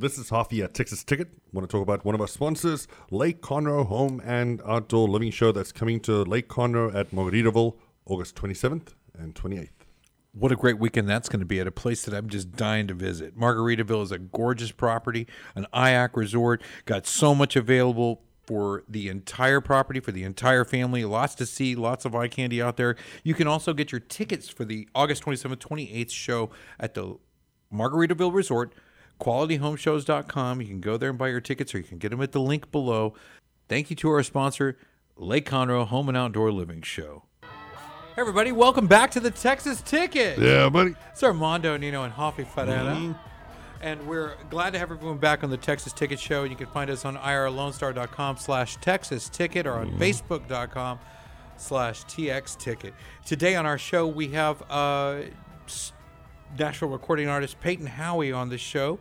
This is Hafi at Texas Ticket. I want to talk about one of our sponsors, Lake Conroe Home and Outdoor Living Show that's coming to Lake Conroe at Margaritaville August 27th and 28th. What a great weekend that's going to be at a place that I'm just dying to visit. Margaritaville is a gorgeous property, an IAC resort, got so much available for the entire property, for the entire family. Lots to see, lots of eye candy out there. You can also get your tickets for the August 27th, 28th show at the Margaritaville Resort, qualityhomeshows.com. You can go there and buy your tickets, or you can get them at the link below. Thank you to our sponsor, Lake Conroe Home and Outdoor Living Show. Hey everybody, welcome back to the Texas Ticket. Yeah, buddy. It's Armando Nino and Hoffy Ferreira. And we're glad to have everyone back on the Texas Ticket Show. You can find us on irlonestar.com slash Texas Ticket or on facebook.com slash TX Ticket. Today on our show, we have uh, Nashville recording artist Payton Howie on the show.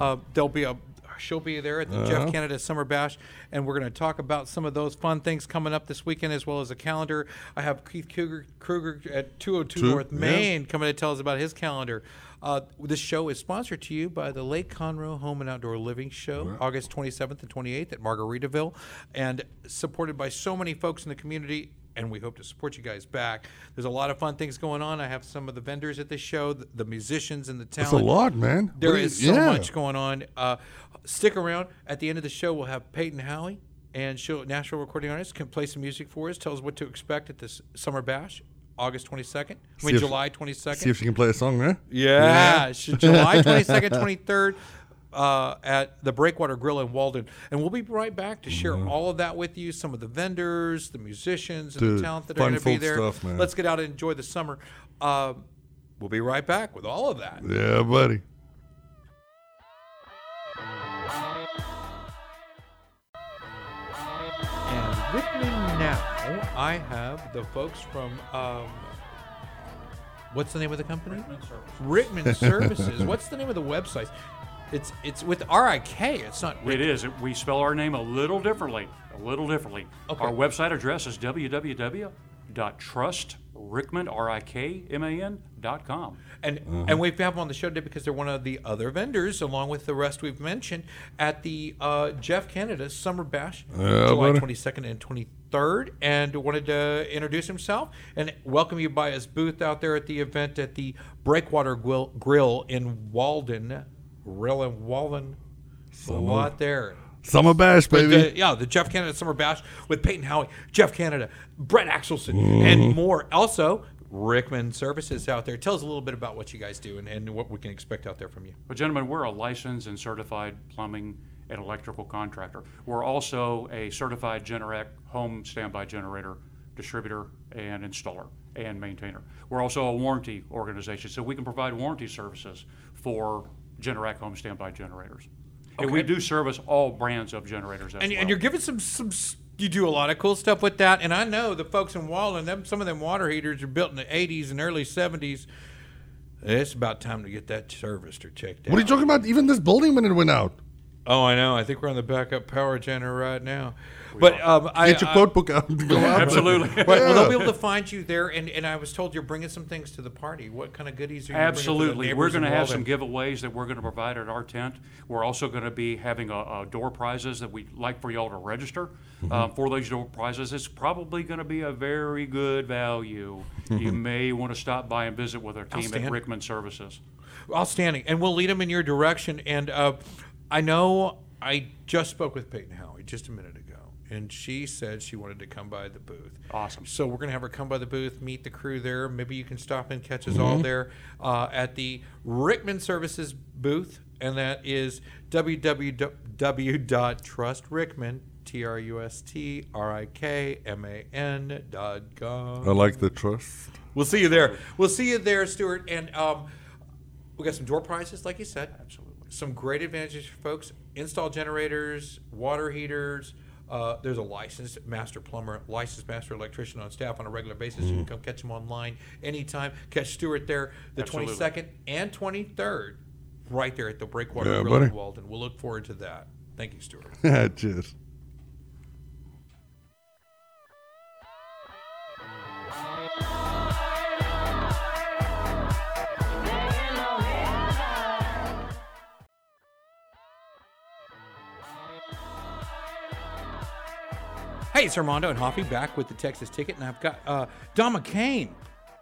Uh, there'll be a she'll be there at the Jeff Canada Summer Bash, and we're going to talk about some of those fun things coming up this weekend, as well as a calendar. I have Keith Kruger, Kruger at 202 Two, North yeah. Main coming to tell us about his calendar. Uh, this show is sponsored to you by the Lake Conroe Home and Outdoor Living Show, August 27th and 28th at Margaritaville, and supported by so many folks in the community. And we hope to support you guys back. There's a lot of fun things going on. I have some of the vendors at the show, the, the musicians and the talent. That's a lot, man. There What do you- is so yeah. much going on. Uh, stick around. At the end of the show, we'll have Payton Howie, and she'll Nashville recording artist can play some music for us. Tell us what to expect at this summer bash, August 22nd. I mean, July 22nd. See if she can play a song, man. Yeah, sh- July 22nd, 23rd uh, at the Breakwater Grill in Walden. And we'll be right back to share all of that with you some of the vendors, the musicians, and the talent that are going to be there. stuff, man. Let's get out and enjoy the summer. Uh, we'll be right back with all of that. Yeah, buddy. And with me now, I have the folks from. Um, what's the name of the company? Rickman Services. what's the name of the website? It's it's with R I K. It's not. It is. We spell our name a little differently. A little differently. Okay. Our website address is www.trustrickman.com. And and we have them on the show today because they're one of the other vendors, along with the rest we've mentioned, at the uh, Jeff Canada Summer Bash, July twenty second and twenty third, and wanted to introduce himself and welcome you by his booth out there at the event at the Breakwater Grill, Grill in Walden, Grill in Walden. A lot there. Summer Bash, baby. the- yeah, the Jeff Canada Summer Bash with Payton Howie, Jeff Canada, Brett Axelson, Mm-hmm. and more. Also, Rickman Services out there. Tell us a little bit about what you guys do and, and what we can expect out there from you. But, gentlemen, we're a licensed and certified plumbing and electrical contractor. We're also a certified Generac home standby generator distributor and installer and maintainer. We're also a warranty organization, so we can provide warranty services for Generac home standby generators. And we do service all brands of generators as And, well. and you're giving some some. You do a lot of cool stuff with that, and I know the folks in Walden. Them some of them water heaters are built in the '80s and early '70s. It's about time to get that serviced or checked out. What are you talking about? Even this building when it went out. Oh, I know. I think we're on the backup power generator right now. But um, I, Get your I- quote book out. and Go out. Absolutely. Right, well, they'll be able to find you there, and, and I was told you're bringing some things to the party. What kind of goodies are you bringing? Absolutely. bringing We're going to have some giveaways that we're going to provide at our tent. We're also going to be having a, a door prizes that we'd like for y'all to register. Mm-hmm. Um, for those door prizes, it's probably going to be a very good value. you may want to stop by and visit with our team at Rickman Services. Outstanding. And we'll lead them in your direction. And uh, I know I just spoke with Payton Howie just a minute ago, and she said she wanted to come by the booth. Awesome. So we're going to have her come by the booth, meet the crew there. Maybe you can stop and catch us Mm-hmm. all there uh, at the Rickman Services booth, and that is www.trustrickman, T R U S T R I K M A N dot com. I like the trust. We'll see you there. We'll see you there, Stuart. And um, we got some door prizes, like you said. Absolutely. Some great advantages for folks. Install generators, water heaters, Uh, there's a licensed master plumber, licensed master electrician on staff on a regular basis. You can come catch them online anytime. Catch Stuart there the Absolutely. 22nd and 23rd, right there at the Breakwater Yeah, Grill in. Walden. We'll look forward to that. Thank you, Stuart. Cheers. Hey, it's Armando and Hoffy back with the Texas Ticket, and I've got uh, Don McCain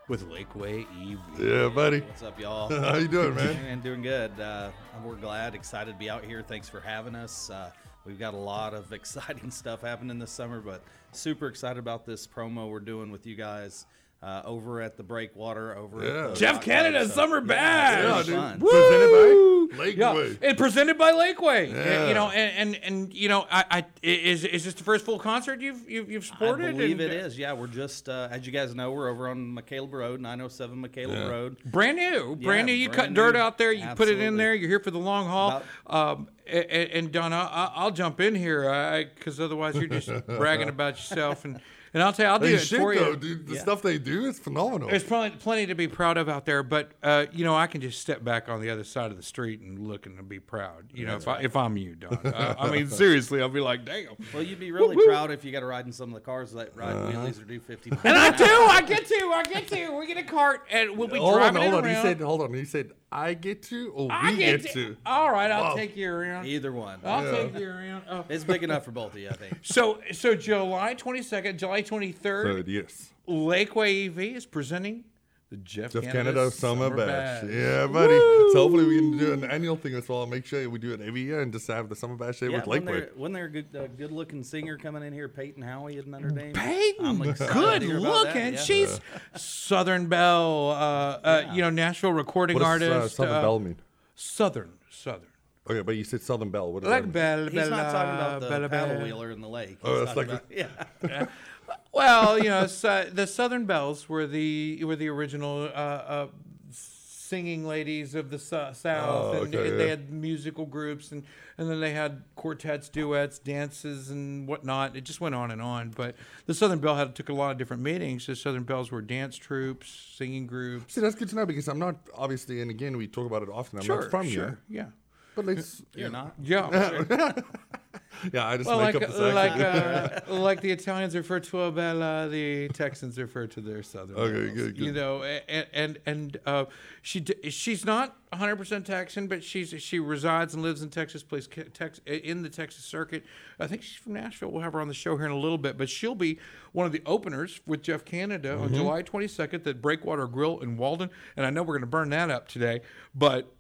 with Lakeway EV. Yeah, buddy. What's up, y'all? How you doing, man? And doing good. Uh, we're glad, excited to be out here. Thanks for having us. Uh, we've got a lot of exciting stuff happening this summer, but super excited about this promo we're doing with you guys uh, over at the Breakwater. Over Yeah. at the Jeff Canada Garden. So, Summer yeah, Bash. it's Yeah, really dude. fun. Presented by Yeah, Lakeway. and presented by Lakeway. Yeah. You know, and, and and you know, I, I is is this the first full concert you've you've, you've supported? I believe And, it is. Yeah, we're just uh, as you guys know, we're over on McCaleb Road, 907 McCaleb Yeah. Road. Brand new, brand new. You cut brand dirt out there. You put it in there. You're here for the long haul. Um, and, and Don, I, I'll jump in here because otherwise you're just bragging about yourself. And, and I'll tell you, I'll do Hey, it shit, for though, you. dude. The stuff they do is phenomenal. There's plenty, plenty to be proud of out there, but uh, you know I can just step back on the other side of the street and look and be proud. You know, if, I, if I'm you, Don. Uh, I mean, seriously, I'll be like, damn. Well, you'd be really proud if you got to ride in some of the cars that ride Uh-huh. wheelies or do 50 miles. And I do. I get to. I get to. We get a cart and we'll be hold on, driving hold it on. around. He said, hold on. He said, I get to or I we get, to. All right, I'll Wow. take you around. Either one. I'll take you around. Oh. It's big enough for both of you, I think. So, so July 22nd, July 23rd, Third, yes. Lakeway EV is presenting the Jeff, Jeff Canada, Canada Summer, Bash. Bash. Yeah, buddy. So hopefully we can do an annual thing as well. Make sure we do it every year and just have the Summer Bash there Yeah, with Lakeway. there, when there a good, uh, good-looking singer coming in here, Payton Howie, isn't that her name? Payton, I'm good to hear about that, looking. yeah. She's Southern Belle, uh, uh, you know, Nashville recording What does uh, artist. Southern uh, Bell mean? Southern, Southern. Okay, but you said Southern Bell. What does Like that mean? Belle, He's Bella, not talking about the Bella, paddle Bella. wheeler in the lake. Oh, He's that's like about, yeah. Well, you know, so the Southern Bells were the were the original uh, uh, singing ladies of the Sou- South, Oh, and, okay, and they yeah. had musical groups, and and then they had quartets, duets, dances, and whatnot. It just went on and on. But the Southern Bell had took a lot of different meanings. The Southern Bells were dance troops, singing groups. See, that's good to know because I'm not obviously, and again, we talk about it often. I'm not from sure, here, yeah, but let's. You're not. yeah. Yeah, I just Well, make like up the like accent. uh, like the Italians refer to a bella, the Texans refer to their southern. Okay, bells, good, You know, and and and uh, she she's not 100 percent Texan, but she's she resides and lives in Texas, plays Tex, in the Texas circuit. I think she's from Nashville. We'll have her on the show here in a little bit, but she'll be one of the openers with Jeff Canada Mm-hmm. on July 22nd at Breakwater Grill in Walden, and I know we're going to burn that up today, but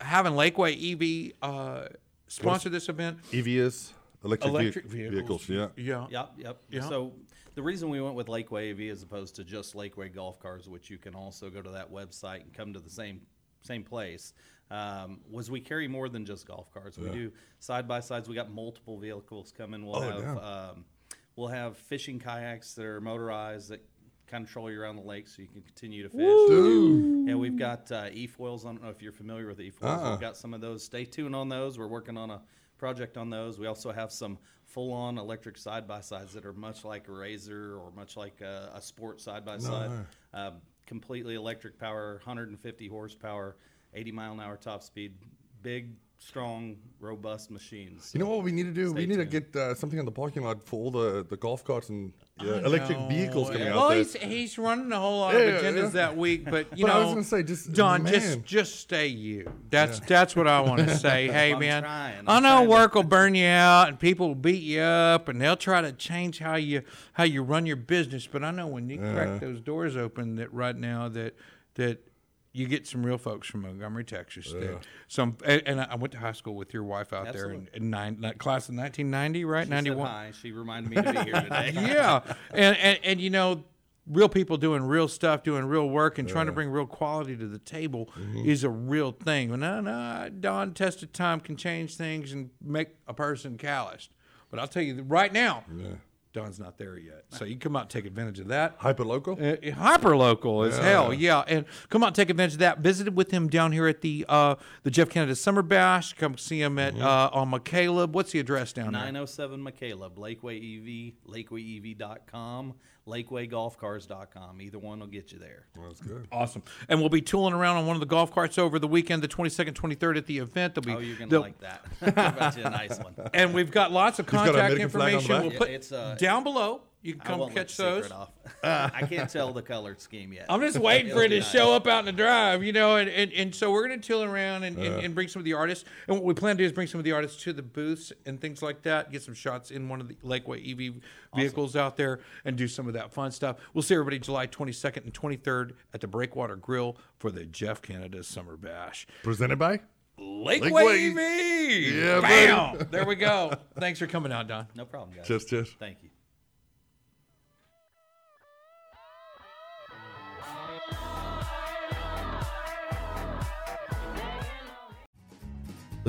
having Lakeway EV uh, sponsor this event. EVs, electric, Electric vehi- vehicles. Yeah. Yeah. Yep, yep. Yeah. So the reason we went with Lakeway EV as opposed to just Lakeway Golf Cars, which you can also go to that website and come to the same same place, um, was we carry more than just golf cars. We do side by sides. We got multiple vehicles coming. We'll Oh, have um, we'll have fishing kayaks that are motorized that control you around the lake so you can continue to fish. Yeah, we've got uh, e-foils. I don't know if you're familiar with e-foils. Uh-uh. We've got some of those. Stay tuned on those. We're working on a project on those. We also have some full-on electric side-by-sides that are much like a Razor or much like a, a sport side-by-side. Uh, completely electric power, 150 horsepower, 80 mile an hour top speed. Big, strong, robust machines. You know what we need to do? we need tuned. to get uh, something on the parking lot for all the, the golf carts and uh, electric vehicles coming well, out there. he's he's running a whole lot Yeah, of agendas yeah. that week, but you But know, I was gonna say, just- Don, man. just just stay you. That's that's what I want to say. hey, I'm man, trying. I I'm know trying to- work will burn you out and people will beat you up and they'll try to change how you how you run your business. But I know when you crack those doors open, that right now that that you get some real folks from Montgomery, Texas. That some and, and I went to high school with your wife out there in, Absolutely. in nine, class of 1990, right? She said 91. hi. She reminded me to be here today. yeah, and, and and you know, real people doing real stuff, doing real work, and trying to bring real quality to the table mm-hmm. is a real thing. Well, no, no, Don, test of time can change things and make a person calloused. But I'll tell you right now, Don's not there yet, so you come out and take advantage of that. Hyper local. Uh, hyper local as hell, yeah. And come out and take advantage of that. Visited with him down here at the uh, the Jeff Canada Summer Bash. Come see him at uh, on McCaleb. What's the address down there? 907 McCaleb, Lakeway EV, LakewayEV.com, LakewayGolfCars.com. Either one will get you there. That's good. Awesome. And we'll be tooling around on one of the golf carts over the weekend, the 22nd, 23rd at the event. There'll be, Oh, you're going to like that. I bet you a nice one. And we've got lots of got contact American flag on the information. We'll Yeah, put it's, uh, down below. You can I come won't let catch the those. off. I can't tell the color scheme yet. I'm just waiting for it to It'll show up out in the drive, you know, and, and, and so we're going to tool around and, and, uh. and bring some of the artists. And what we plan to do is bring some of the artists to the booths and things like that, get some shots in one of the Lakeway EV vehicles out there and do some of that fun stuff. We'll see everybody July 22nd and 23rd at the Breakwater Grill for the Jeff Canada Summer Bash. Presented by. Lakeway, Lakeway. EV! Yeah, Bam! buddy. there we go. Thanks for coming out, Don. No problem, guys. Cheers, cheers. Thank you.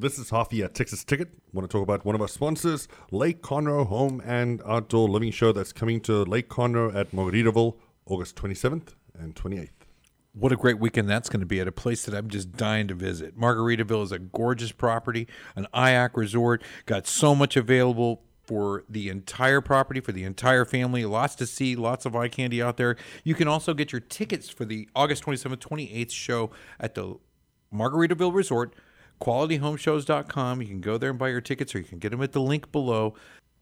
This is Hafi at Texas Ticket. I want to talk about one of our sponsors, Lake Conroe Home and Outdoor Living Show that's coming to Lake Conroe at Margaritaville August 27th and 28th. What a great weekend that's going to be at a place that I'm just dying to visit. Margaritaville is a gorgeous property, an IAC resort, got so much available for the entire property, for the entire family. Lots to see, lots of eye candy out there. You can also get your tickets for the August 27th, 28th show at the Margaritaville Resort, qualityhomeshows.com. You can go there and buy your tickets or you can get them at the link below.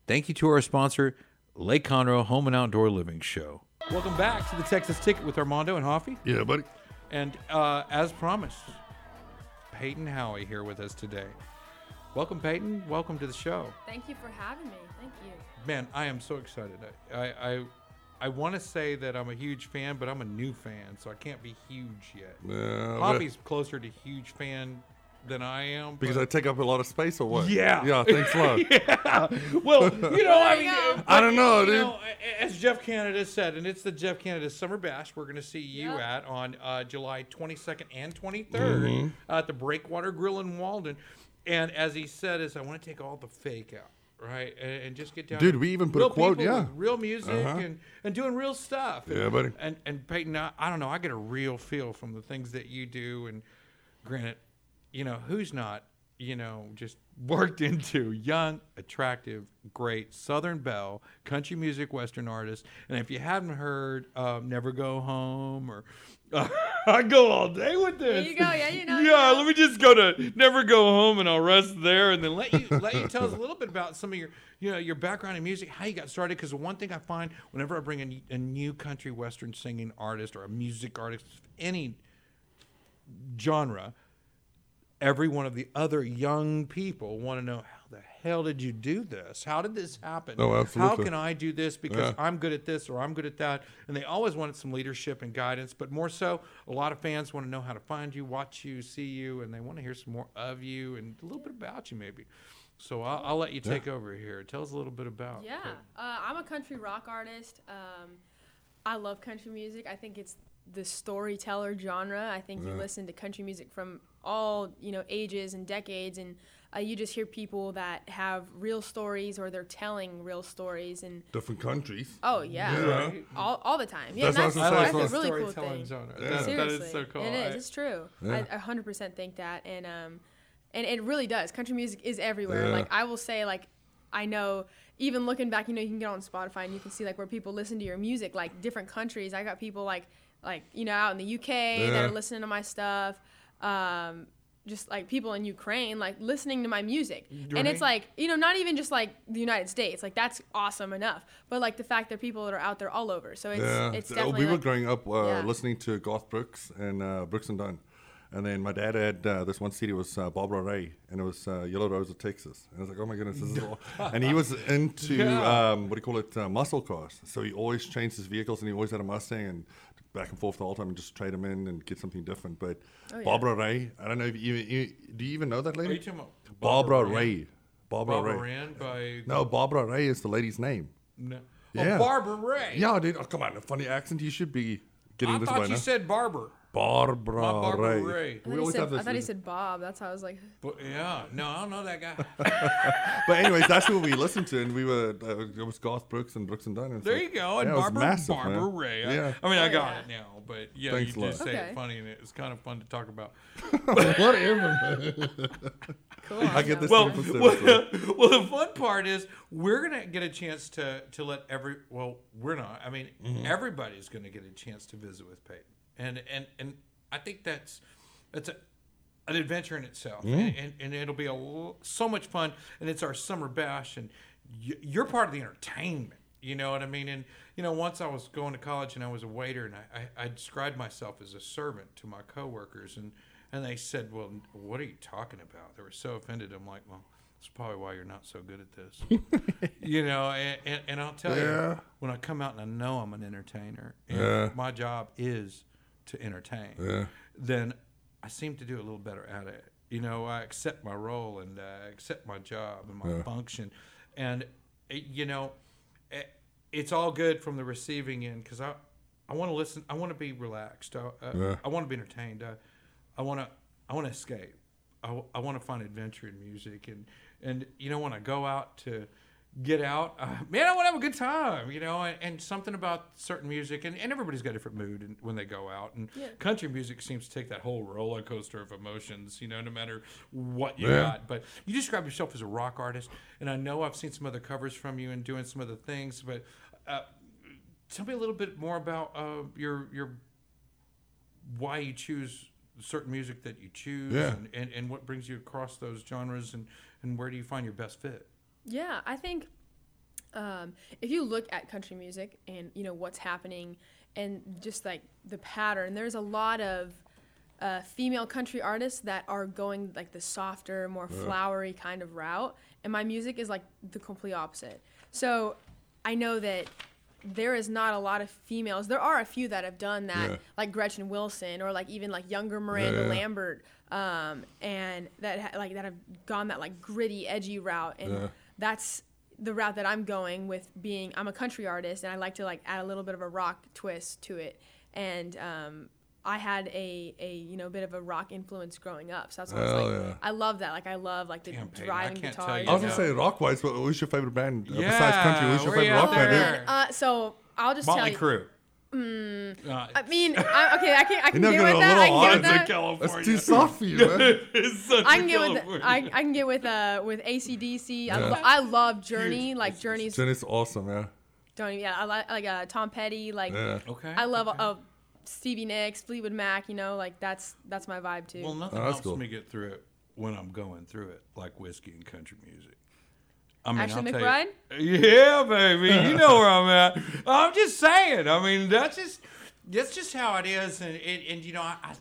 Thank you to our sponsor, Lake Conroe Home and Outdoor Living Show. Welcome back to the Texas Ticket with Armando and Hoffy. Yeah, buddy. And uh, as promised, Payton Howie here with us today. Welcome, Payton. Welcome to the show. Thank you for having me. Thank you. Man, I am so excited. I I, I, I want to say that I'm a huge fan, but I'm a new fan, so I can't be huge yet. Yeah, Hoffy's closer to huge fan than I am. because I take up a lot of space or what? Yeah. Yeah, thanks a lot. well, you know, I mean, I don't know, you dude. know, as Jeff Canada said, and it's the Jeff Canada Summer Bash. We're going to see you Yep. at on uh, July 22nd and 23rd Mm-hmm. at the Breakwater Grill in Walden. And as he said, is I want to take all the fake out, right, and, and just get down. Dude, to we even put a quote, yeah. real music Uh-huh. and, and doing real stuff. Yeah, and, buddy. And and Payton, I, I don't know. I get a real feel from the things that you do, and granted, you know who's not you know just worked into young attractive great southern belle country music western artist and if you haven't heard um, never go home or i go all day with this There you go. Yeah, you know, yeah you know. let me just go to never go home and i'll rest there and then let you let you tell us a little bit about some of your you know your background in music how you got started because the one thing i find whenever i bring a, a new country western singing artist or a music artist of any genre every one of the other young people want to know how the hell did you do this? How did this happen? Oh, How can I do this because Yeah. I'm good at this or I'm good at that? And they always wanted some leadership and guidance, but more so, a lot of fans want to know how to find you, watch you, see you, and they want to hear some more of you and a little bit about you, maybe. So I'll, I'll let you take over here. Tell us a little bit about. Yeah, uh, I'm a country rock artist. Um, I love country music. I think it's the storyteller genre. I think you listen to country music from all you know ages and decades, and uh, you just hear people that have real stories or they're telling real stories. And Different countries. oh yeah, Yeah. all, all the time. Yeah, That's that's, what I that's, a really cool storytelling thing. genre. Yeah. That- that Seriously, is so cool. It is. I- It's true. Yeah. I 100% think that, and um, and it really does. Country music is everywhere. Yeah. Like I will say, like I know, even looking back, you know, you can get on Spotify and you can see like where people listen to your music, like different countries. I got people like like you know out in the UK that are listening to my stuff. Um, just like people in Ukraine, like listening to my music, and it's like you know, not even just like the United States, like that's awesome enough, but like the fact that people that are out there all over. So it's yeah. it's Uh, definitely we were like, growing up uh, Yeah. listening to Garth Brooks and uh, Brooks and Dunn. And then my dad had uh, this one CD was uh, Barbara Ray, and it was uh, Yellow Rose of Texas. And I was like, oh my goodness, this is all. And he was into Yeah. um, what do you call it, uh, muscle cars. So he always changed his vehicles, and he always had a Mustang and back and forth the whole time and just trade them in and get something different. But Oh, yeah. Barbara Ray, I don't know if you, you do you even know that Are you lady? talking about Barbara Rand? Ray. Barbara, Barbara Ray. Rand by No, Barbara Ray is the lady's name. no. Oh, yeah. Oh, Barbara Ray. Yeah, dude. Oh, come on, a funny accent. You should be getting I this thought by you now. said Barber. Barbara, Not Barbara Ray. Ray. I thought, he said, I thought he said Bob. That's how I was like, But yeah, no, I don't know that guy. But anyways, that's what we listened to, and we were uh, it was Garth Brooks and Brooks and Dunn. and it's There like- you go. And yeah, it was Barbara, massive, Barbara man. Ray. I, Yeah. I mean, I Oh, got yeah. it now, but yeah, Thanks you a did lot. say Okay. it funny, and it's kind of fun to talk about. Whatever. cool. I get this. Well, well, well, the fun part is we're gonna get a chance to to let every well, we're not. I mean, Mm-hmm. everybody's gonna get a chance to visit with Payton, and and and I think that's that's a an adventure in itself, Mm. and, and, and it'll be a so much fun. And it's our summer bash, and y- you're part of the entertainment. You know what I mean? And you know, once I was going to college and I was a waiter, and I, I, I described myself as a servant to my coworkers, and and they said, "Well, what are you talking about?" They were so offended. I'm like, "Well, that's probably why you're not so good at this." you know, and, and, and I'll tell Yeah. you, when I come out and I know I'm an entertainer, and Yeah. my job is to entertain, Yeah. then I seem to do a little better at it. You know, I accept my role and I accept my job and my Yeah. function, and it, you know, it, it's all good from the receiving end because I, I want to listen. I want to be relaxed. I, I, Yeah. I want to be entertained. I, I want to, I want to escape. I, I want to find adventure in music, and and you know when I go out to get out, uh, man, I want to have a good time. You know, and, and something about certain music, and, and everybody's got a different mood and, when they go out, and Yeah. country music seems to take that whole roller coaster of emotions. You know, no matter what you Yeah. got. But you describe yourself as a rock artist, and I know I've seen some other covers from you and doing some other things, but. Uh, Tell me a little bit more about uh, your your why you choose certain music that you choose Yeah. and, and, and what brings you across those genres and, and where do you find your best fit? Yeah, I think um, if you look at country music and you know what's happening and just like the pattern, there's a lot of uh, female country artists that are going like the softer, more flowery kind of route, and my music is like the complete opposite. So I know that there is not a lot of females. There are a few that have done that, Yeah. like Gretchen Wilson or like even like younger Miranda Yeah. Lambert, um, and that ha- like that have gone that like gritty, edgy route, and Yeah. That's the route that I'm going with. Being I'm a country artist, and I like to like add a little bit of a rock twist to it, and um, I had a, a you know bit of a rock influence growing up, so that's why I was Hell like, yeah. I love that. Like I love like the Damn, Payton, I driving can't guitars. I was Yeah. gonna say rock wise, but who's your favorite band uh, Yeah, besides country? Who's your where you favorite rock at band? Uh, so I'll just tell Motley you. Crue. Mm. I mean, I, okay, I can I can get with that. I little can get with that. California. That's too soft for you, man. it's such I a can get with California. I, I can get with uh with ACDC. I, Yeah. lo- I love Journey. Like Journey's Jenny's awesome, yeah. don't even, yeah. I like like uh, Tom Petty. Like Yeah. Okay. I love okay. uh, Stevie Nicks, Fleetwood Mac. You know, like that's that's my vibe too. Well, nothing Oh, helps cool. me get through it when I'm going through it like whiskey and country music. I mean, Ashley I'll McBride? you- yeah, baby. You know where I'm at. I'm just saying. I mean, that's just that's just how it is, and and, and you know, I, I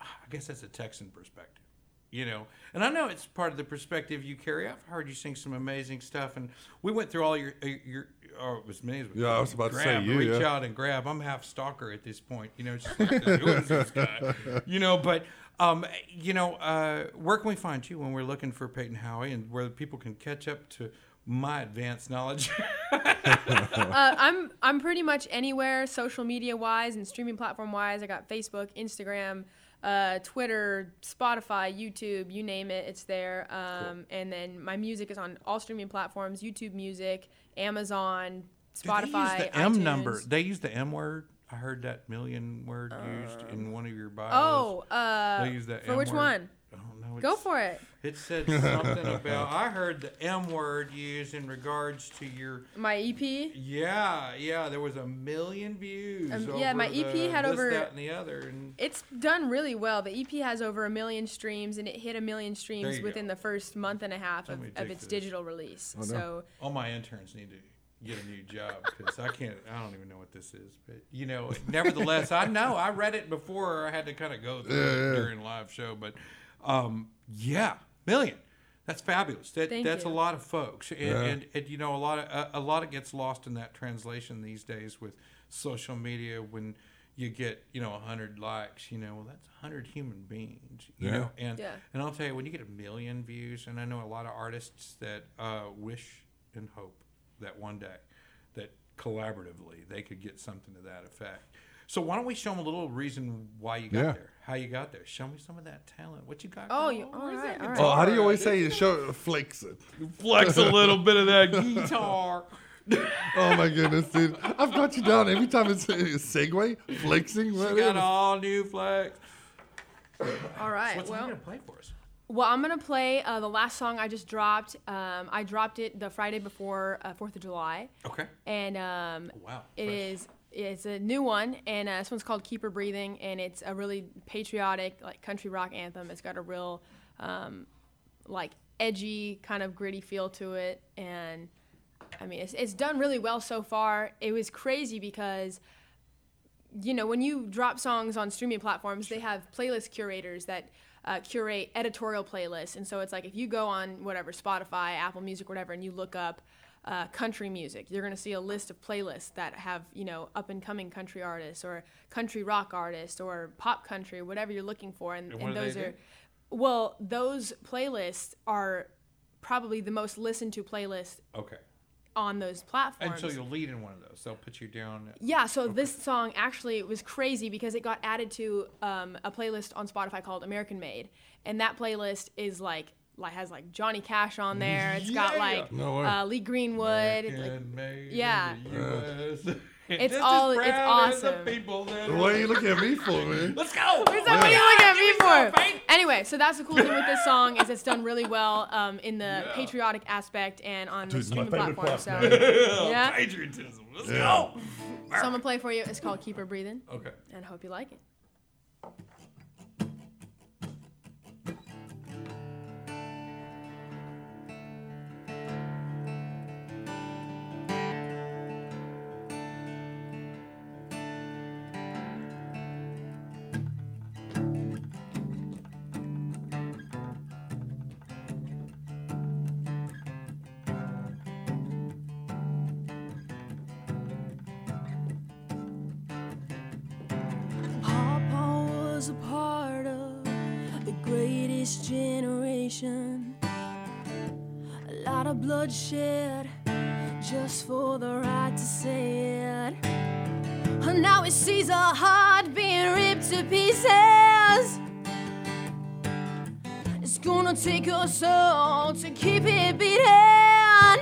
I guess that's a Texan perspective, you know. And I know it's part of the perspective you carry. I've heard you sing some amazing stuff, and we went through all your uh, your. Oh, it was me. It was Yeah, I was about to say you, Reach yeah. out and grab. I'm half stalker at this point, you know. Just like, who is this guy? You know, but um, you know, uh, where can we find you when we're looking for Payton Howie, and where people can catch up to my advanced knowledge? uh, I'm I'm pretty much anywhere social media wise and streaming platform wise. I got Facebook, Instagram, uh, Twitter, Spotify, YouTube, you name it, it's there. Um, And then my music is on all streaming platforms: YouTube Music, Amazon, Spotify. They use the M number. They use the M word. I heard that million word used in one of your bios. Oh, uh, they use that for M which word. one? I don't know. Go for it. It said something about. I heard the M word used in regards to your. My E EP. Yeah, yeah. There was a million views. Um, yeah, over my EP the had this, over- that, and the other, and It's done really well. The EP has over a million streams, and it hit a million streams within go. the first month and a half of, of its this. digital release. Oh, no. So all my interns need to get a new job because I can't. I don't even know what this is, but you know. Nevertheless, I know I read it before. I had to kind of go through Yeah, it yeah. during live show, but um, yeah, million. That's fabulous. That, Thank that's you. a lot of folks, and, Yeah. and, and you know a lot of a, a lot of gets lost in that translation these days with social media when you get you know hundred likes. You know, well that's hundred human beings. You Yeah. know, and Yeah. and I'll tell you when you get a million views, and I know a lot of artists that uh, wish and hope that one day that collaboratively they could get something to that effect. So why don't we show them a little reason why you got Yeah. there, how you got there? Show me some of that talent. What you got? Oh, girl? you, all Where's right, that all right. Oh, how do you always say? You show uh, flex it. Flex a little bit of that guitar. Oh my goodness, dude! I've got you down every time it's a segue flexing. You whatever. got all new flex. All right. What's well, well, gonna play for us? Well, I'm gonna play uh, the last song I just dropped. Um, I dropped it the Friday before uh, Fourth of July, Okay. and um, wow, it is it's a new one, and uh, this one's called "Keep Her Breathing," and it's a really patriotic, like country rock anthem. It's got a real, um, like edgy kind of gritty feel to it, and I mean it's it's done really well so far. It was crazy because you know, when you drop songs on streaming platforms, they have playlist curators that uh, curate editorial playlists. And so it's like if you go on whatever, Spotify, Apple Music, whatever, and you look up uh, country music, you're going to see a list of playlists that have, you know, up and coming country artists or country rock artists or pop country, whatever you're looking for. And, And and do those do? are, well, those playlists are probably the most listened to playlists Okay. On those platforms. And so you'll lead in one of those. They'll put you down. Yeah, so this song actually was crazy because it got added to um, a playlist on Spotify called American Made, and that playlist is like like has like Johnny Cash on there. It's got like No uh, Lee Greenwood. like- American made in yeah. the US. It's Just all- as it's proud as the awesome. people that What are you looking at me for, man? Let's go. What are you looking at me for? Anyway, so that's the cool thing with this song is it's done really well um, in the patriotic aspect and on the Dude, it's my streaming favorite platform. part, So yeah, Patriotism. Let's Yeah. go. so I'm gonna play for you. It's called "Keep Her Breathing," Okay. and hope you like it. Just for the right to say it. And now he sees a heart being ripped to pieces. It's gonna take us all to keep it beating.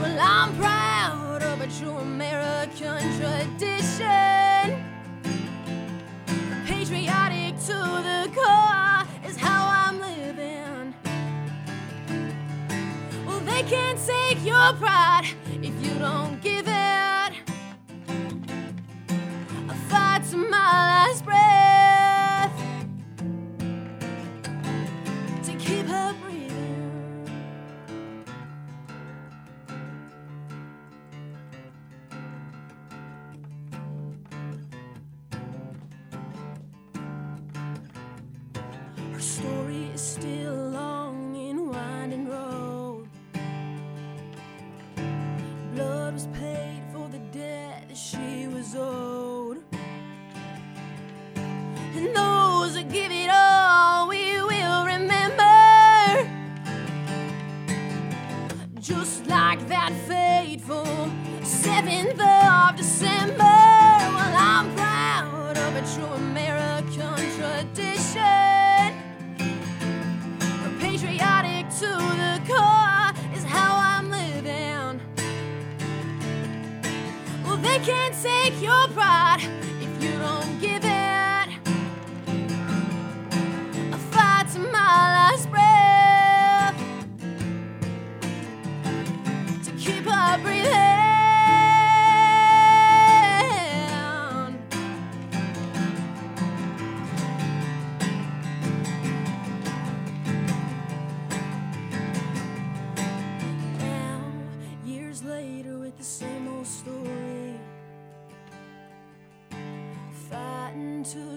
Well, I'm proud of a true American tradition. Take your pride if you don't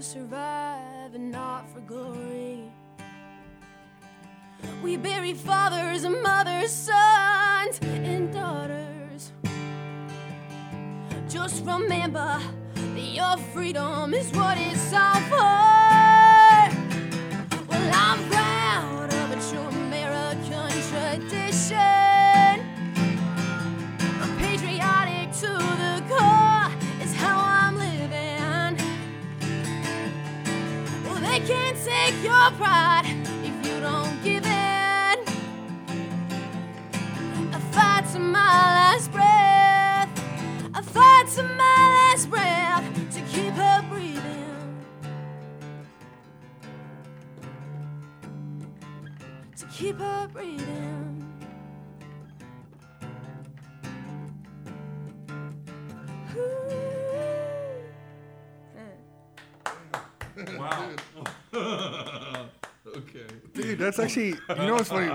survive and not for glory. We bury fathers and mothers, sons and daughters. Just remember, that Your freedom is what it's all for. Well, I'm your pride if you don't give in. I fight to my last breath. I fight to my last breath to keep her breathing. To keep her breathing. Dude, that's actually, you know what's funny?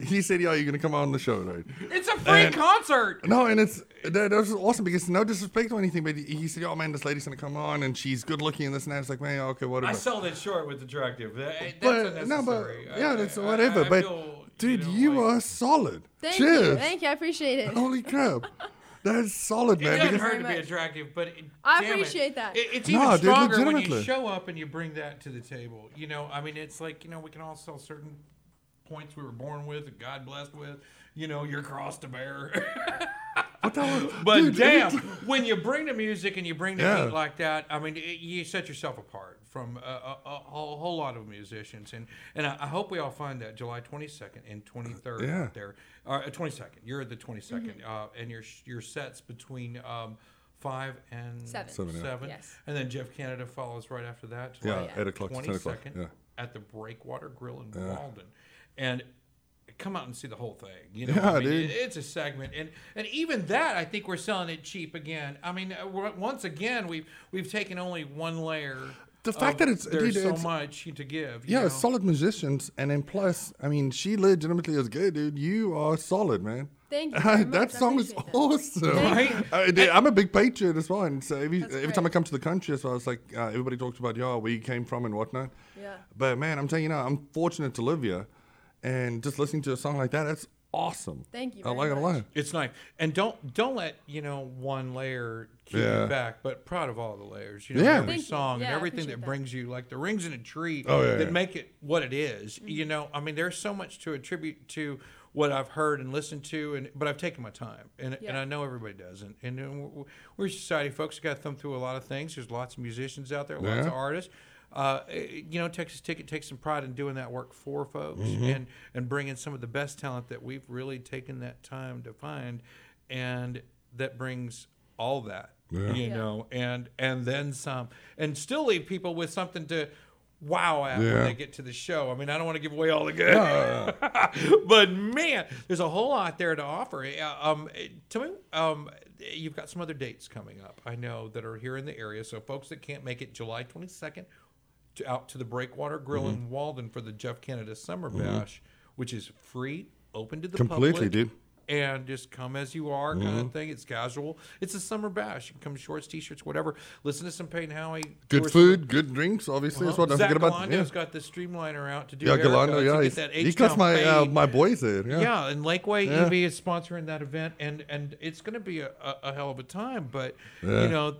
He said, "Yo, you're gonna come on the show, right?" It's a free And- concert. No, and it's that, that was awesome because no disrespect or anything, but he said, "Oh man, this lady's gonna come on and she's good looking and this and that." It's like, man, okay, whatever. I sold it short with attractive. That- That's but no, but unnecessary. I- yeah, that's I- whatever. I- I but feel, dude, know, you like- are solid. Thank Cheers. you. Thank you. I appreciate it. Holy crap, that's solid, It man. doesn't because- hurt to be attractive, but it, I damn it, appreciate that. It, it's No, even dude, stronger when you show up and you bring that to the table. You know, I mean, it's like you know we can all sell certain points we were born with, and God blessed with. You know, your cross to bear. what the hell? But Dude, damn, every- when you bring the music and you bring the Yeah. heat like that, I mean, it, you set yourself apart from a, a, a, whole, whole lot of musicians. And and I, I hope we all find that July 22nd and 23rd Yeah. out there. Uh, 22nd, you're the 22nd, uh, and your your sets between. Um, Five and Seven. Seven, yeah. seven. Yes. and then Jeff Canada follows right after that. Yeah, eight o'clock to 10 o'clock, 22nd yeah. at the Breakwater Grill in Walden, and come out and see the whole thing. You know, Yeah, I mean, dude. it- it's a segment, and and even that, I think we're selling it cheap again. I mean, uh, once again, we've we've taken only one layer. The fact of that it's- there's dude, so it's- much to give. you yeah, know? solid musicians, and then plus, I mean, she legitimately is good, dude. You are solid, man. Thank you very much. that song is that. awesome. Right? Uh, dude, I'm a big patriot as well, and so every, every time I come to the country, as well, it's like uh, everybody talks about, yeah, where you came from and whatnot. Yeah. But man, I'm telling you now, I'm fortunate to live here, and just listening to a song like that, that's awesome. Thank you I very like it a lot. It's nice, and don't don't let you know one layer keep Yeah. you back. But proud of all the layers. You know, Yeah. every Thank song and Yeah, I everything that, that. brings you like the rings in a tree Oh, yeah, that yeah. make it what it is. You know, I mean, there's so much to attribute to what I've heard and listened to, and but I've taken my time, and and I know everybody does, and and uh, we're, we're society folks. Got to thumb through a lot of things. There's lots of musicians out there, lots Yeah. of artists. Uh, eh, you know, Texas Ticket takes some pride in doing that work for folks Mm-hmm. and and bringing some of the best talent that we've really taken that time to find, and that brings all that, Yeah. you Yeah. know, and and then some, and still leave people with something to wow at Yeah. when they get to the show. I mean, I don't want to give away all the good, but man, there's a whole lot there to offer. Uh, Um, eh, tell me, um, you've got some other dates coming up. I know that are here in the area. So folks that can't make it, July 22nd, to, out to the Breakwater Grill Mm-hmm. in Walden for the Jeff Canada Summer Bash, which is free, open to the Completely, public. dude. And just come as you are, kind of thing. It's casual. It's a summer bash. You can come in shorts, t-shirts, whatever. Listen to some Payton Howie. Good food, good drinks, obviously. well, That's what I Zach forget about. Galando's Yeah, got the streamliner out to do yeah. Galando, yeah. he's- He cuts my uh, my boys there. Yeah. Yeah, and Lakeway Yeah. EV is sponsoring that event, and and it's going to be a, a, a hell of a time. But Yeah. you know,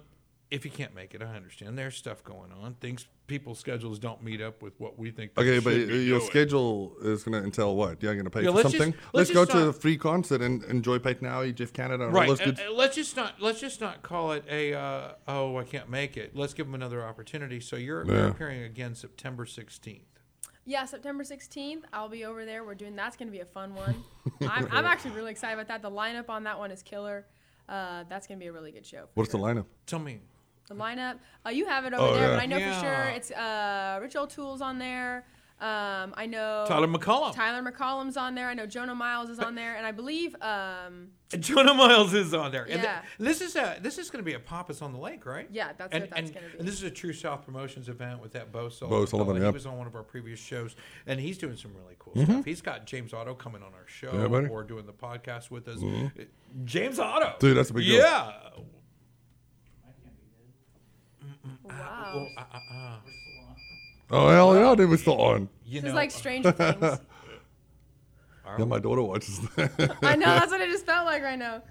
if you can't make it, I understand. There's stuff going on. Things people's schedules don't meet up with what we think. Okay, but be your doing. schedule is going to entail what? You're going to pay Yeah, for let's just- something? let's let's go just to a free concert and enjoy Payton Howie, Jeff Canada, and all Right. those uh, good. uh, let's just not let's just not call it a uh, oh I can't make it. Let's give them another opportunity. So you're, you're appearing again September 16th. Yeah, September 16th, I'll be over there. We're doing that's going to be a fun one. I'm, I'm actually really excited about that. The lineup on that one is killer. Uh, that's going to be a really good show. for What's the lineup? Tell me. The lineup, uh, you have it over Oh, there, yeah. but I know Yeah. for sure it's uh, Rich O'Toole's on there. Um, I know Tyler McCollum. Tyler McCollum's on there. I know Jonah Miles is on there, and I believe um, Jonah Miles is on there. And th- Yeah. this is a this is going to be a Papa's on the Lake, right? Yeah, that's and, what that's gonna be. And this is a True South Promotions event with that Bo Sullivan. Bo Sullivan, yep. He was on one of our previous shows, and he's doing some really cool stuff. He's got James Otto coming on our show Mm-hmm. Yeah. Mm-hmm. or doing the podcast with us. James Otto, Dude, that's a big deal. yeah. Wow, Oh, uh, uh, uh. Oh, hell yeah, dude, we're still on. You this know, is like Stranger Things. Yeah, my daughter watches that. I know that's what it just felt like right now.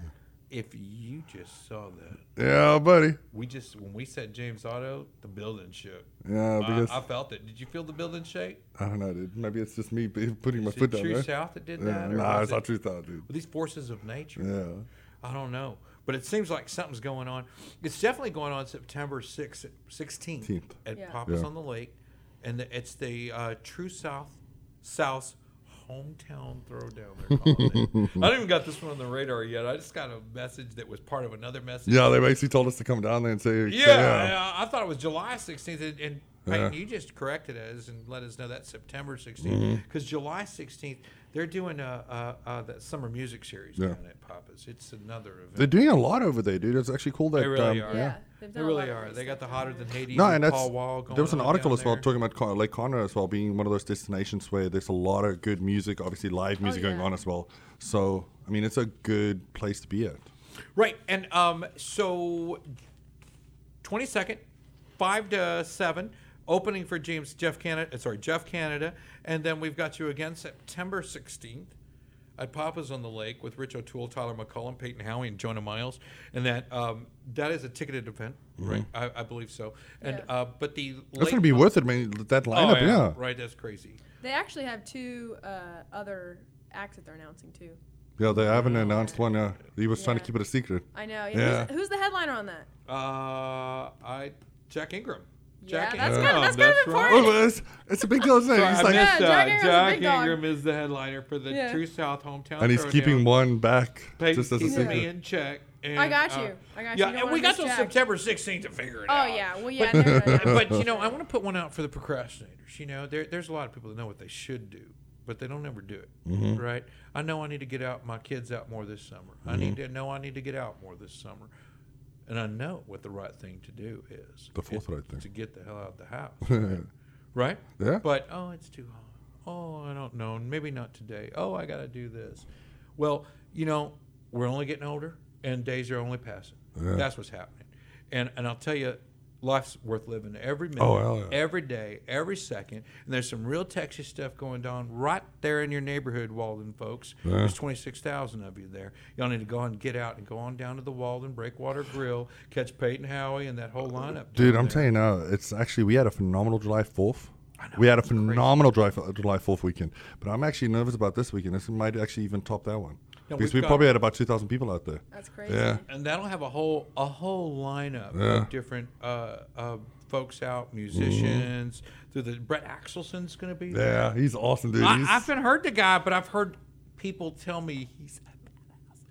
if you just saw that, Yeah, buddy. we just when we said James Otto, the building shook. Yeah, because I, I felt it. Did you feel the building shake? I don't know, dude. Maybe it's just me be- putting my Is foot it down True there. South that did Yeah, that? or nah, was it's not it- True South, dude. These forces of nature. Yeah. I don't know, but it seems like something's going on. It's definitely going on September 6th, 16th 16th. at Yeah. Papa's Yeah. on the Lake, and the, it's the uh, True South South's hometown throwdown. They're it. I haven't even got this one on the radar yet. I just got a message that was part of another message. Yeah, they basically told us to come down there and say, Yeah, I, I thought it was July 16th, and, and Payton, Yeah. Mm-hmm. you just corrected us and let us know that's September 16th because July 16th they're doing a, a, a that summer music series Yeah. down at Papa's. It's another event. They're doing a lot over there, dude. It's actually cool that. They really um, are. Yeah, they've They really are. They got the hotter than there. Hades. No, and and that's Paul Wall going there was an article as well there. talking about Lake Conroe as well being one of those destinations where there's a lot of good music, obviously live music going yeah. on as well. So I mean, it's a good place to be at. Right, and um, so twenty second, five to seven, opening for James Jeff Canada. Sorry, Jeff Canada, and then we've got you again September sixteenth at Papa's on the Lake with Rich O'Toole, Tyler McCollum, Payton Howie, and Jonah Miles, and that um, that is a ticketed event, right? I, I believe so. And Yeah. uh, but the That's gonna be mon- worth it. I mean, that Oh, lineup, yeah. right. That's crazy. They actually have two uh, other acts that they're announcing too. Yeah, they haven't announced one. Uh, he was trying to keep it a secret. I know. Yeah. Who's, who's the headliner on that? Uh, I Jack Ingram. Yeah, Jack that's Ingram. kind of that's kind of That's right. important. Oh, it's, it's a big deal, isn't it? He's I like, missed Yeah. Jack Ingram's a Jack big dog. Ingram is the headliner for the Yeah. True South hometown. and he's Throwdown. keeping one back Payton just as a keeping me in check. And, I got uh, you. I got you. yeah, You and we got miss till September 16th to figure it Oh out. yeah. Well yeah. no, no, no, but you know, I want to put one out for the procrastinators. You know, there, there's a lot of people that know what they should do, but they don't ever do it. Mm-hmm. Right? I know I need to get out my kids out more this summer. I need to know I need to get out more this summer, and I know what the right thing to do is. The fourth It- right thing. to get the hell out of the house. Right? right? Yeah. But oh, it's too hot. Oh, I don't know. Maybe not today. Oh, I got to do this. Well, you know, we're only getting older, and days are only passing. Yeah. That's what's happening. And and I'll tell you, life's worth living every oh, minute, Oh, yeah. every day, every second. And there's some real Texas stuff going on right there in your neighborhood, Walden folks. Yeah. There's 26,000 of you there. Y'all need to go and get out and go on down to the Walden Breakwater Grill, catch Payton Howie and that whole lineup. Dude, I'm there. telling you now, it's actually we had a phenomenal July Fourth. We had a phenomenal July July Fourth weekend, but I'm actually nervous about this weekend. This might actually even top that one No, because we've got- probably had about two thousand people out there. That's crazy. Yeah. and that'll have a whole a whole lineup Yeah. of different uh, uh, folks out, musicians. Through the Brett Axelson's going to be there. Yeah, he's awesome, dude. I, He's, I haven't heard the guy, but I've heard people tell me he's.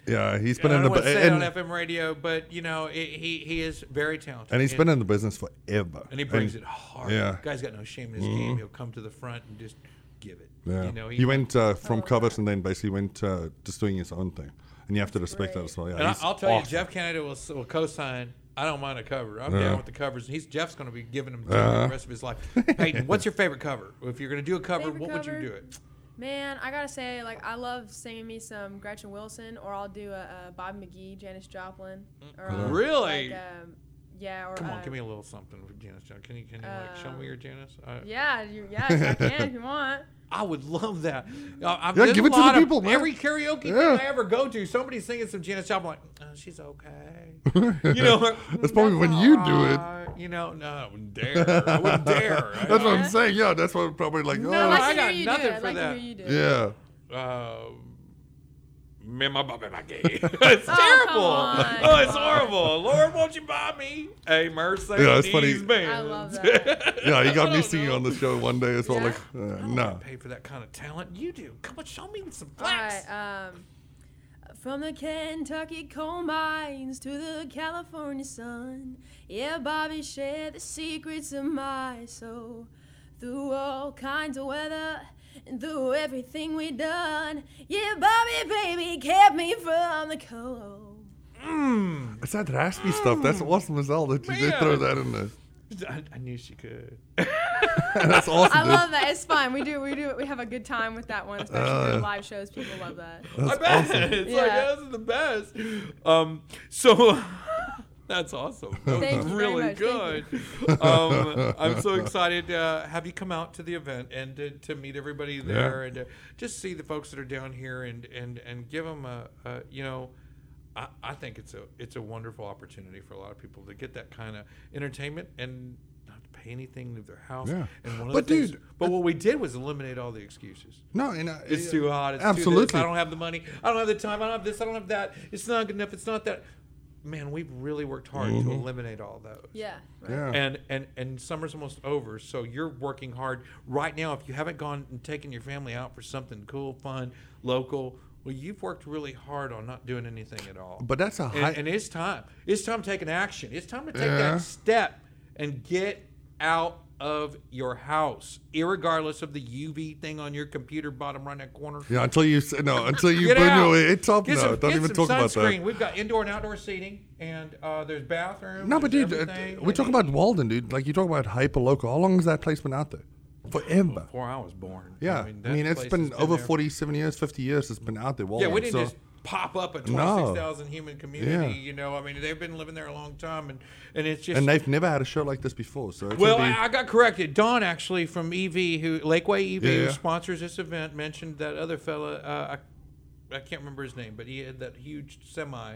yeah, he's been in don't the want bu- to say it and, on FM radio, but you know he he, he is very talented, and he's been in the business forever. and he brings it hard. yeah. guy's got no shame in his game. He'll come to the front and just give it. Yeah, you know he, went uh, from Oh, covers and then basically went uh, just doing his own thing, and you have to respect that as well. Yeah, And I, he's I'll tell you. Jeff Canada will, will co-sign. I don't mind a cover. I'm Yeah. down with the covers. He's Jeff's going to be giving them to Uh-huh. the rest of his life. Payton, what's your favorite cover? If you're going to do a cover, Favorite what would you do it? Man, I gotta say, like, I love singing me some Gretchen Wilson, or I'll do a, a Bob McGee, Janis Joplin. Or uh, Really? Like, um, yeah. Or Come on, uh, give me a little something for Janice. John. Can you can you like show me your Janice? I, Yeah, you, yes, I can if you want. I would love that. Uh, I've, Yeah, give it to the lot of- people, man. Every karaoke Yeah. thing I ever go to, somebody's singing some Janis Joplin. Like, oh, she's okay. You know, That's probably when you do it. You know, no, I wouldn't dare. I wouldn't dare. That's what I'm saying. Yeah, that's what probably like. No, I oh, like I got nothing do it. I for like that. to hear you do it. yeah. Um, me and my Bobby McGee. it's terrible. on. Oh, it's horrible. Lord, won't you buy me a Mercedes Yeah, it's funny. Benz? I love that. Yeah, he got me don't singing know. on the show one day as well. Yeah. Like, uh, no. wanna pay for that kind of talent. You do. Come on, show me some All flex. right. Um, from the Kentucky coal mines to the California sun, yeah, Bobby shared the secrets of my soul. Through all kinds of weather and through everything we done, yeah, Bobby baby kept me from the cold. It's that raspy stuff. That's awesome as hell that you did throw that in there. I, I knew she could. That's awesome, I dude. love that. It's fun. We do. We do. We have a good time with that one, especially Uh, during live shows. People love that. I bet. It's like, Yeah. this is the best. Um, so that's awesome. That was you very really much. good. Um, I'm so excited to have you come out to the event and to, to meet everybody there Yeah. and to just see the folks that are down here and, and, and give them a, a, you know, I, I think it's a it's a wonderful opportunity for a lot of people to get that kind of entertainment and not to pay anything, leave their house. Yeah. And one of But the things, dude, but what we did was eliminate all the excuses. No, and uh, It's uh, too hot. It's absolutely. Too this, I don't have the money. I don't have the time. I don't have this. I don't have that. It's not good enough. It's not that. Man, we've really worked hard to mm-hmm. eliminate all those. Yeah. Right. Yeah. And and and summer's almost over, so you're working hard right now. If you haven't gone and taken your family out for something cool, fun, local, well, you've worked really hard on not doing anything at all. But that's a high. and, and it's time. It's time to take an action. It's time to take Yeah. that step and get out of your house, irregardless of the UV thing on your computer bottom right hand corner. yeah, until you no, until you Get burn out. your. It's tough Get now. some, Don't get even some talk about sunscreen. that. We've got indoor and outdoor seating, and uh, there's bathrooms. No, but dude, uh, we're and talking about Walden, dude. Like you talk about hyper local. How long has that place been out there? Forever. before I was born. Yeah, I that mean, it's been has over there. 47 years, 50 years. It's been out there. Walden, Yeah, we didn't so- just pop up a No. twenty-six thousand human community. Yeah. You know, I mean, they've been living there a long time, and and it's just. and they've never had a show like this before. So it's well, be- I, I got corrected. Don actually from EV, who Lakeway EV, Yeah, who sponsors this event, mentioned that other fella. Uh, I, I can't remember his name, but he had that huge semi.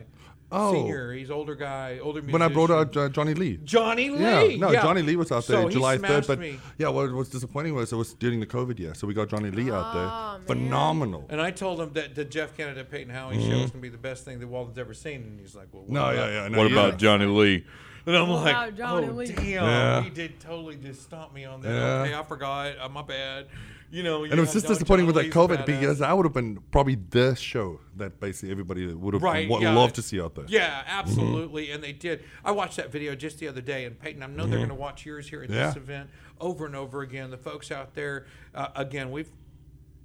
Oh. Senior, he's older guy, older musician. when I brought out uh, Johnny Lee. Johnny Lee. Yeah, no, Johnny Lee was out there So he July 3rd. But me. yeah, what was disappointing was it was during the COVID year. So we got Johnny Lee out there. man. Phenomenal. And I told him that the Jeff Kennedy Payton Howie show is gonna be the best thing that Walden's ever seen, and he's like, "Well, what Mm-hmm. No, about, yeah, yeah, no, what yeah. about Johnny Lee?" And I'm like, about Johnny "Oh Lee?" damn, Yeah. he did totally just stomp me on that. Yeah. Okay, I forgot. Uh, my bad. You know, And it was just disappointing with that COVID because that would have been probably the show that basically everybody would have Right, wa- yeah. loved to see out there. Yeah, absolutely, and they did. I watched that video just the other day, and Payton, I know they're going to watch yours here at Mm-hmm. Yeah. this event over and over again. The folks out there, uh, again, we've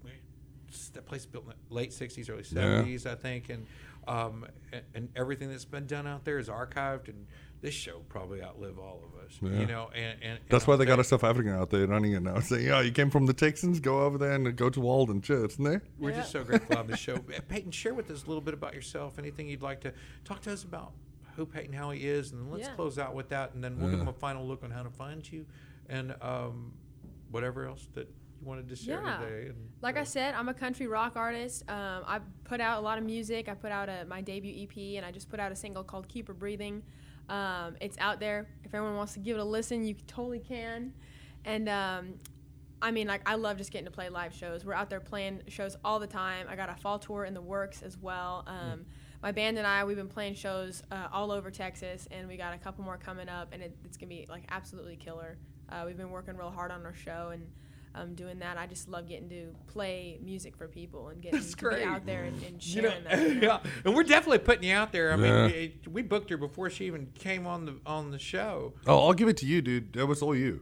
we, that place built in the late '60s, early '70s, I think, and um, and everything that's been done out there is archived, and this show probably outlive all of us. You know, and, and, and That's why I'll they got say- a South African out there running it now, saying, "Yeah, you came from the Texans, go over there and go to Walden Church, isn't there?" We're just so grateful to have the show. Uh, Payton, share with us a little bit about yourself. Anything you'd like to talk to us about who Payton Howie is, and let's Yeah. close out with that, and then we'll give them a final look on how to find you, and um, whatever else that you wanted to share Yeah. today. And, Like I uh, said, I'm a country rock artist. Um, I put out a lot of music. I put out a, my debut EP, and I just put out a single called "Keep Her Breathing." Um, it's out there. If anyone wants to give it a listen, you totally can. And um, I mean, like I love just getting to play live shows. We're out there playing shows all the time. I got a fall tour in the works as well. Um, my band and I, we've been playing shows uh, all over Texas, and we got a couple more coming up, and it, it's gonna be like absolutely killer. Uh, we've been working real hard on our show and um, doing that. I just love getting to play music for people and getting That's to great. be out there and, and you know, sharing that. you know? yeah, and we're definitely putting you out there. I Yeah. mean, it, we booked her before she even came on the on the show. Oh, I'll give it to you, dude. That was all you.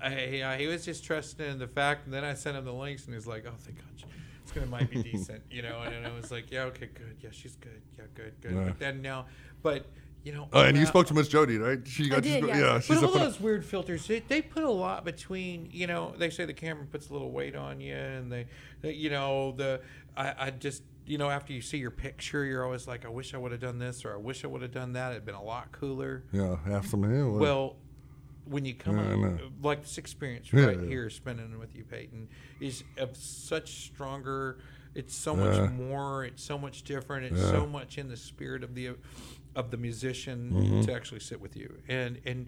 I, yeah, he was just trusting in the fact, and then I sent him the links, and he's like, "Oh, thank God, it's gonna might be decent," you know. And, I was like, "Yeah, okay, good. Yeah, she's good. Yeah, good, good." Yeah. But then now, but you know, Oh, and you spoke to Miss Jody, right? She got did, you- yes. yeah. But She's all a phen- those weird filters, they, they put a lot between. You know, they say the camera puts a little weight on you, and they, they you know, the I, I just. You know, after you see your picture, you're always like, "I wish I would have done this," or "I wish I would have done that." It'd been a lot cooler. yeah, some here. Well, when you come Yeah, I out, like this experience Yeah, right yeah. here, spending with you, Payton, is of such stronger. It's so Yeah. much more. It's so much different. It's Yeah. so much in the spirit of the of the musician Mm-hmm. to actually sit with you, and and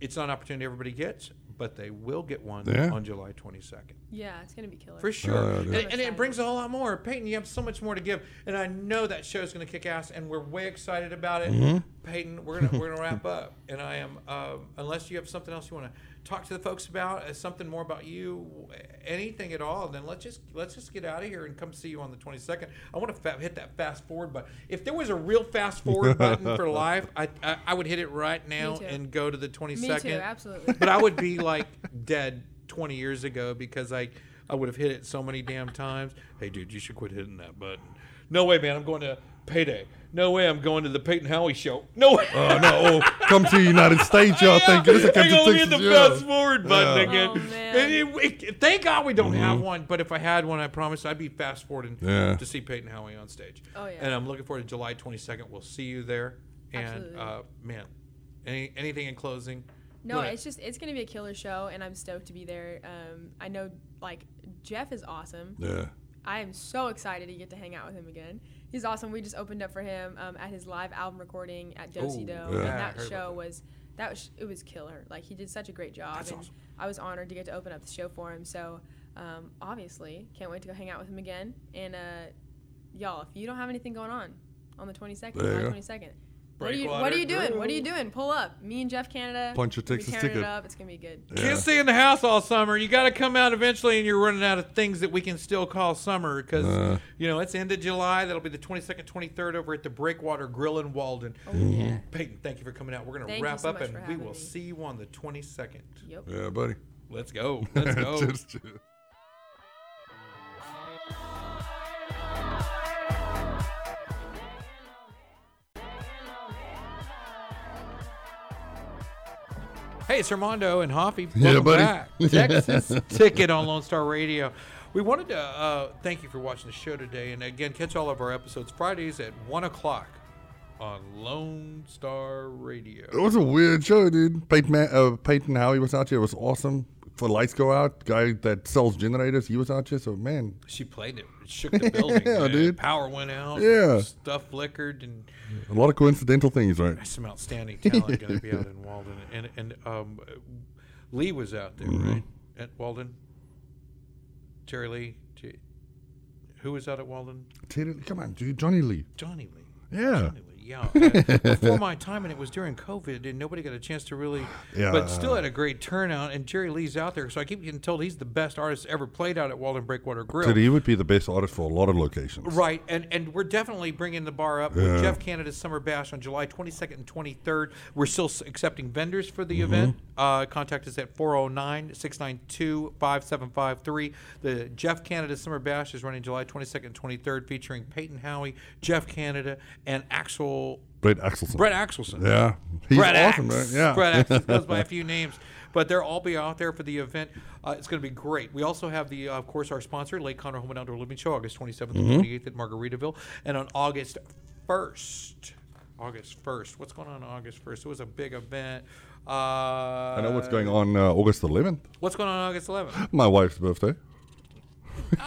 it's not an opportunity everybody gets, but they will get one Yeah. on July twenty second. Yeah, it's gonna be killer. For sure. Oh, and, and it brings a whole lot more. Payton, you have so much more to give. And I know that show is going to kick ass, and we're way excited about it. Mm-hmm. Payton, we're going we're gonna wrap up. And I am, um, unless you have something else you want to talk to the folks about, uh, something more about you, anything at all, then let's just let's just get out of here and come see you on the 22nd. I want to fa- hit that fast forward button. If there was a real fast forward button for life, I, I, I would hit it right now and go to the 22nd Me too, absolutely. but I would be like dead 20 years ago because I I would have hit it so many damn times. Hey, dude, you should quit hitting that button. No way, man. I'm going to payday. No way. I'm going to the Payton Howie show. No way. Oh no! Oh, come to the United States, y'all. Thank goodness I Hang came on, to let hit the yeah. fast forward button Yeah. again. Oh, man. And it- it- thank God we don't have one. But if I had one, I promise I'd be fast forwarding Yeah. to see Payton Howie on stage. Oh, yeah. And I'm looking forward to July 22nd. We'll see you there. And Absolutely. uh, man, any anything in closing? No, Go it's just it's gonna be a killer show, and I'm stoked to be there. Um, I know like Jeff is awesome. Yeah. I am so excited to get to hang out with him again. He's awesome. We just opened up for him um, at his live album recording at Dosey Ooh, Do, yeah. and that show about was that was it was killer. Like he did such a great job, That's and awesome. I was honored to get to open up the show for him. So um, obviously, can't wait to go hang out with him again. And uh, y'all, if you don't have anything going on on the 22nd, There you July go. 22nd. What are you What are you doing? What are you doing? Pull up. Me and Jeff Canada. Punch your we'll be Texas ticket. It up. It's gonna be good. Can't stay in the house all summer. You got to come out eventually, and you're running out of things that we can still call summer because Uh. you know it's end of July. That'll be the 22nd, 23rd over at the Breakwater Grill in Walden. Oh yeah. Payton, thank you for coming out. We're gonna Thank wrap so up, and we will me. see you on the 22nd. Yep. Yeah, buddy. Let's go. Let's go. Hey, it's Armando and Hoffy. Yeah, Welcome buddy. back. Texas Ticket on Lone Star Radio. We wanted to uh, thank you for watching the show today. And again, catch all of our episodes Fridays at 1 o'clock on Lone Star Radio. It was a weird show, dude. Payton, uh, Payton Howie was out here. It was awesome. For lights go out, guy that sells generators, he was out here. So man, She played it. It shook the building. Yeah, man. dude. Power went out. Yeah. Stuff flickered. And a lot of coincidental things, right? there's some outstanding talent going to be out in Walden. And, and um, Lee was out there, Mm-hmm. right? At Walden? Terry Lee? Who was out at Walden? Teddy- Come on, dude, Johnny Lee. Johnny Lee. Yeah. Johnny Lee. Yeah. Before my time, and it was during COVID, and nobody got a chance to really. Yeah. But still had a great turnout, and Jerry Lee's out there, so I keep getting told he's the best artist ever played out at Walden Breakwater Grill. Teddy, he would be the best artist for a lot of locations. Right, and and we're definitely bringing the bar up with Jeff Canada's Summer Bash on July 22nd and 23rd. We're still accepting vendors for the event. Uh, contact us at 409 692 5753. The Jeff Canada Summer Bash is running July 22nd and 23rd, featuring Payton Howie, Jeff Canada, and Axel Brett Axelson. Brett Axelson. Yeah, he's Brett awesome, man. Yeah, Brett Axe goes by a few names, but they'll all be out there for the event. Uh, it's going to be great. We also have the, uh, of course, our sponsor, Lake Conroe Home and Outdoor Living Show, August 27th Mm-hmm. and 28th at Margaritaville, and on August 1st. August 1st. What's going on August 1st? It was a big event. Uh, I know what's going on uh, August 11th. What's going on August 11th? My wife's birthday.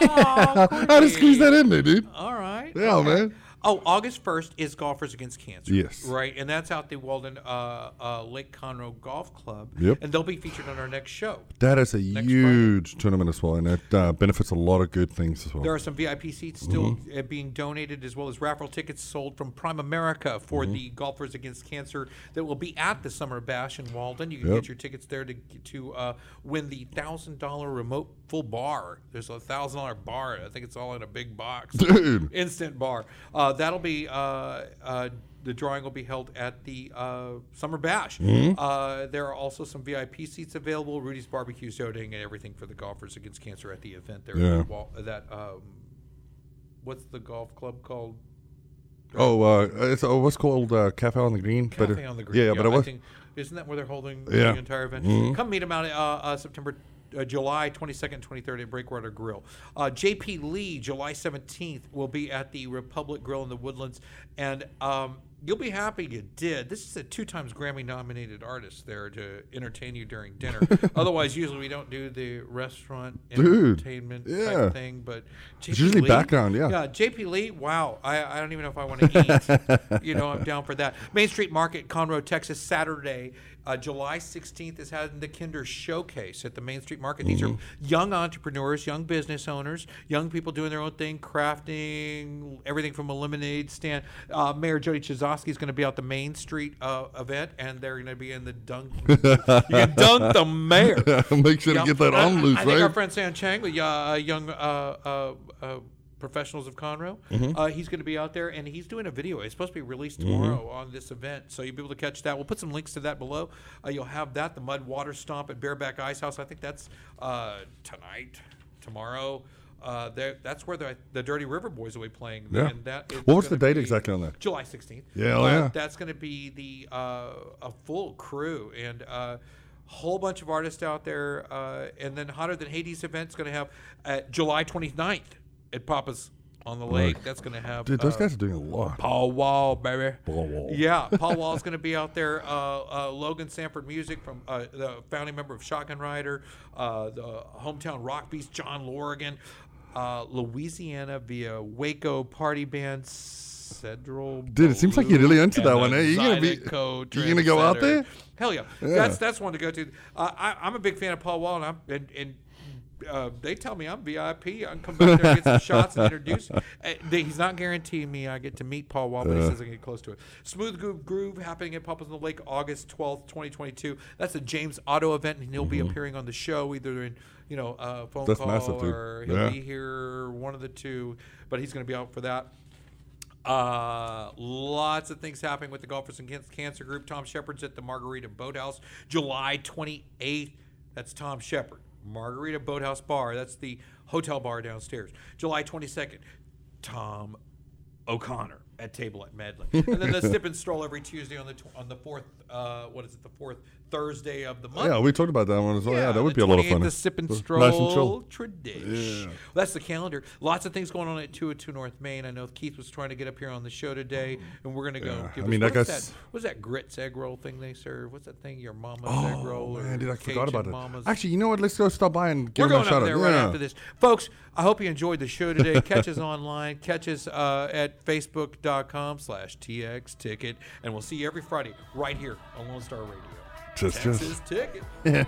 Oh, I had to squeeze that in there, dude. All right. Yeah, okay. man. Oh, August 1st is Golfers Against Cancer. Yes. Right. And that's out the Walden uh, uh, Lake Conroe Golf Club. Yep. And they'll be featured on our next show. That is a huge tournament as well, and it uh, benefits a lot of good things as well. There are some VIP seats still Mm-hmm. uh, being donated, as well as raffle tickets sold from Primerica for Mm-hmm. the Golfers Against Cancer that will be at the Summer Bash in Walden. You can Yep. get your tickets there to to uh, win the thousand dollar remote full bar. There's a thousand dollar bar. I think it's all in a big box. Dude. Instant bar. Uh, that'll be. Uh, uh, the drawing will be held at the uh, Summer Bash. Mm-hmm. Uh, there are also some VIP seats available. Rudy's Barbecue donating and everything for the Golfers Against Cancer at the event there. Yeah. That um, what's the golf club called? Oh, uh, it's uh, what's called uh, Cafe on the Green. Cafe but, on the Green. Yeah, but it was. think, isn't that where they're holding Yeah. the entire event? Come meet them out uh, uh, September. Uh, July 22nd, 23rd at Breakwater Grill. Uh, JP Lee, July 17th, will be at the Republic Grill in the Woodlands. And um, you'll be happy you did. This is a two times Grammy nominated artist there to entertain you during dinner. Otherwise, usually we don't do the restaurant Dude, entertainment yeah. thing. But JP It's usually Lee- background, yeah. Yeah, JP Lee, wow. I, I don't even know if I want to eat. you know, I'm down for that. Main Street Market, Conroe, Texas, Saturday, uh, July 16th is having the Kinder Showcase at the Main Street Market. These are Mm-hmm. young entrepreneurs, young business owners, young people doing their own thing, crafting, everything from a lemonade stand. Uh, Mayor Jody Czajkoski is going to be out the Main Street uh, event, and they're going to be in the dunk. you can dunk the mayor. Make sure to get that I- on I- loose, I think our right? friend Sam Chang, the uh, young uh, uh, uh, professionals of Conroe, uh, he's going to be out there and he's doing a video. It's supposed to be released tomorrow on this event, so you'll be able to catch that. We'll put some links to that below. Uh, you'll have that, the Mud Water Stomp at Bareback Ice House. I think that's uh, tonight, tomorrow. Uh, there- that's where the the Dirty River Boys will be playing. Yeah. And that is What was the date exactly on that? July 16th. Yeah, Uh, yeah. That's going to be the uh, a full crew and a whole bunch of artists out there. Uh, and then Hotter Than Hades event's going to have at July 29th at Papa's on the Lake. That's going to have Dude, those uh, guys are doing a lot. Paul Wall, baby. Paul Wall. Yeah, Paul Wall's going to be out there. Uh, uh, Logan Sanford Music, from uh, the founding member of Shotgun Rider, uh, the hometown rock beast John Lorigan. Uh, Louisiana via Waco Party Band. Cedral Dude, it seems like you're really into that one, eh? You gonna be- Zydeco you gonna go out there? Hell yeah. Yeah. That's that's one to go to. Uh, I, I'm a big fan of Paul Wall, and, I'm, and, and uh, they tell me I'm VIP. I can come back there and get some shots and introduce. Uh, they, he's not guaranteeing me I get to meet Paul Wall, but he says I can get close to it. Smooth Groove Groove happening at Papa's on the Lake August 12th, 2022. That's a James Otto event, and he'll be appearing on the show either in you know a phone. That's call massive, or he'll Yeah. be here, one of the two. But he's going to be out for that. Uh, lots of things happening with the Golfers Against Cancer group. Tom Shepard's at the Margarita Boathouse, July 28th. That's Tom Shepard. Margarita Boathouse Bar. That's the hotel bar downstairs. July 22nd, Tom O'Connor at Table at Medley. and then the Sip and Stroll every Tuesday on the tw- on the fourth. Uh, what is it? The fourth Thursday of the month. Yeah, we talked about that one as well. Yeah, that would be a lot of fun. The sip and Nice stroll and chill. tradition. Yeah. Well, that's the calendar. Lots of things going on at 202 North Main. I know Keith was trying to get up here on the show today, and we're going to go. Yeah, Give I us, mean, is guy's- that? What's that grits egg roll thing they serve? What's that thing? Your mama's egg Oh roll? or man, dude, I Cajun forgot about it. Mama's? Actually, you know what? Let's go stop by and give We're him a shout out. there right Yeah. after this. Folks, I hope you enjoyed the show today. catch us online. Catch us uh, at facebook.com slash TX Ticket. And we'll see you every Friday right here on Lone Star Radio. Just, Texas ticket.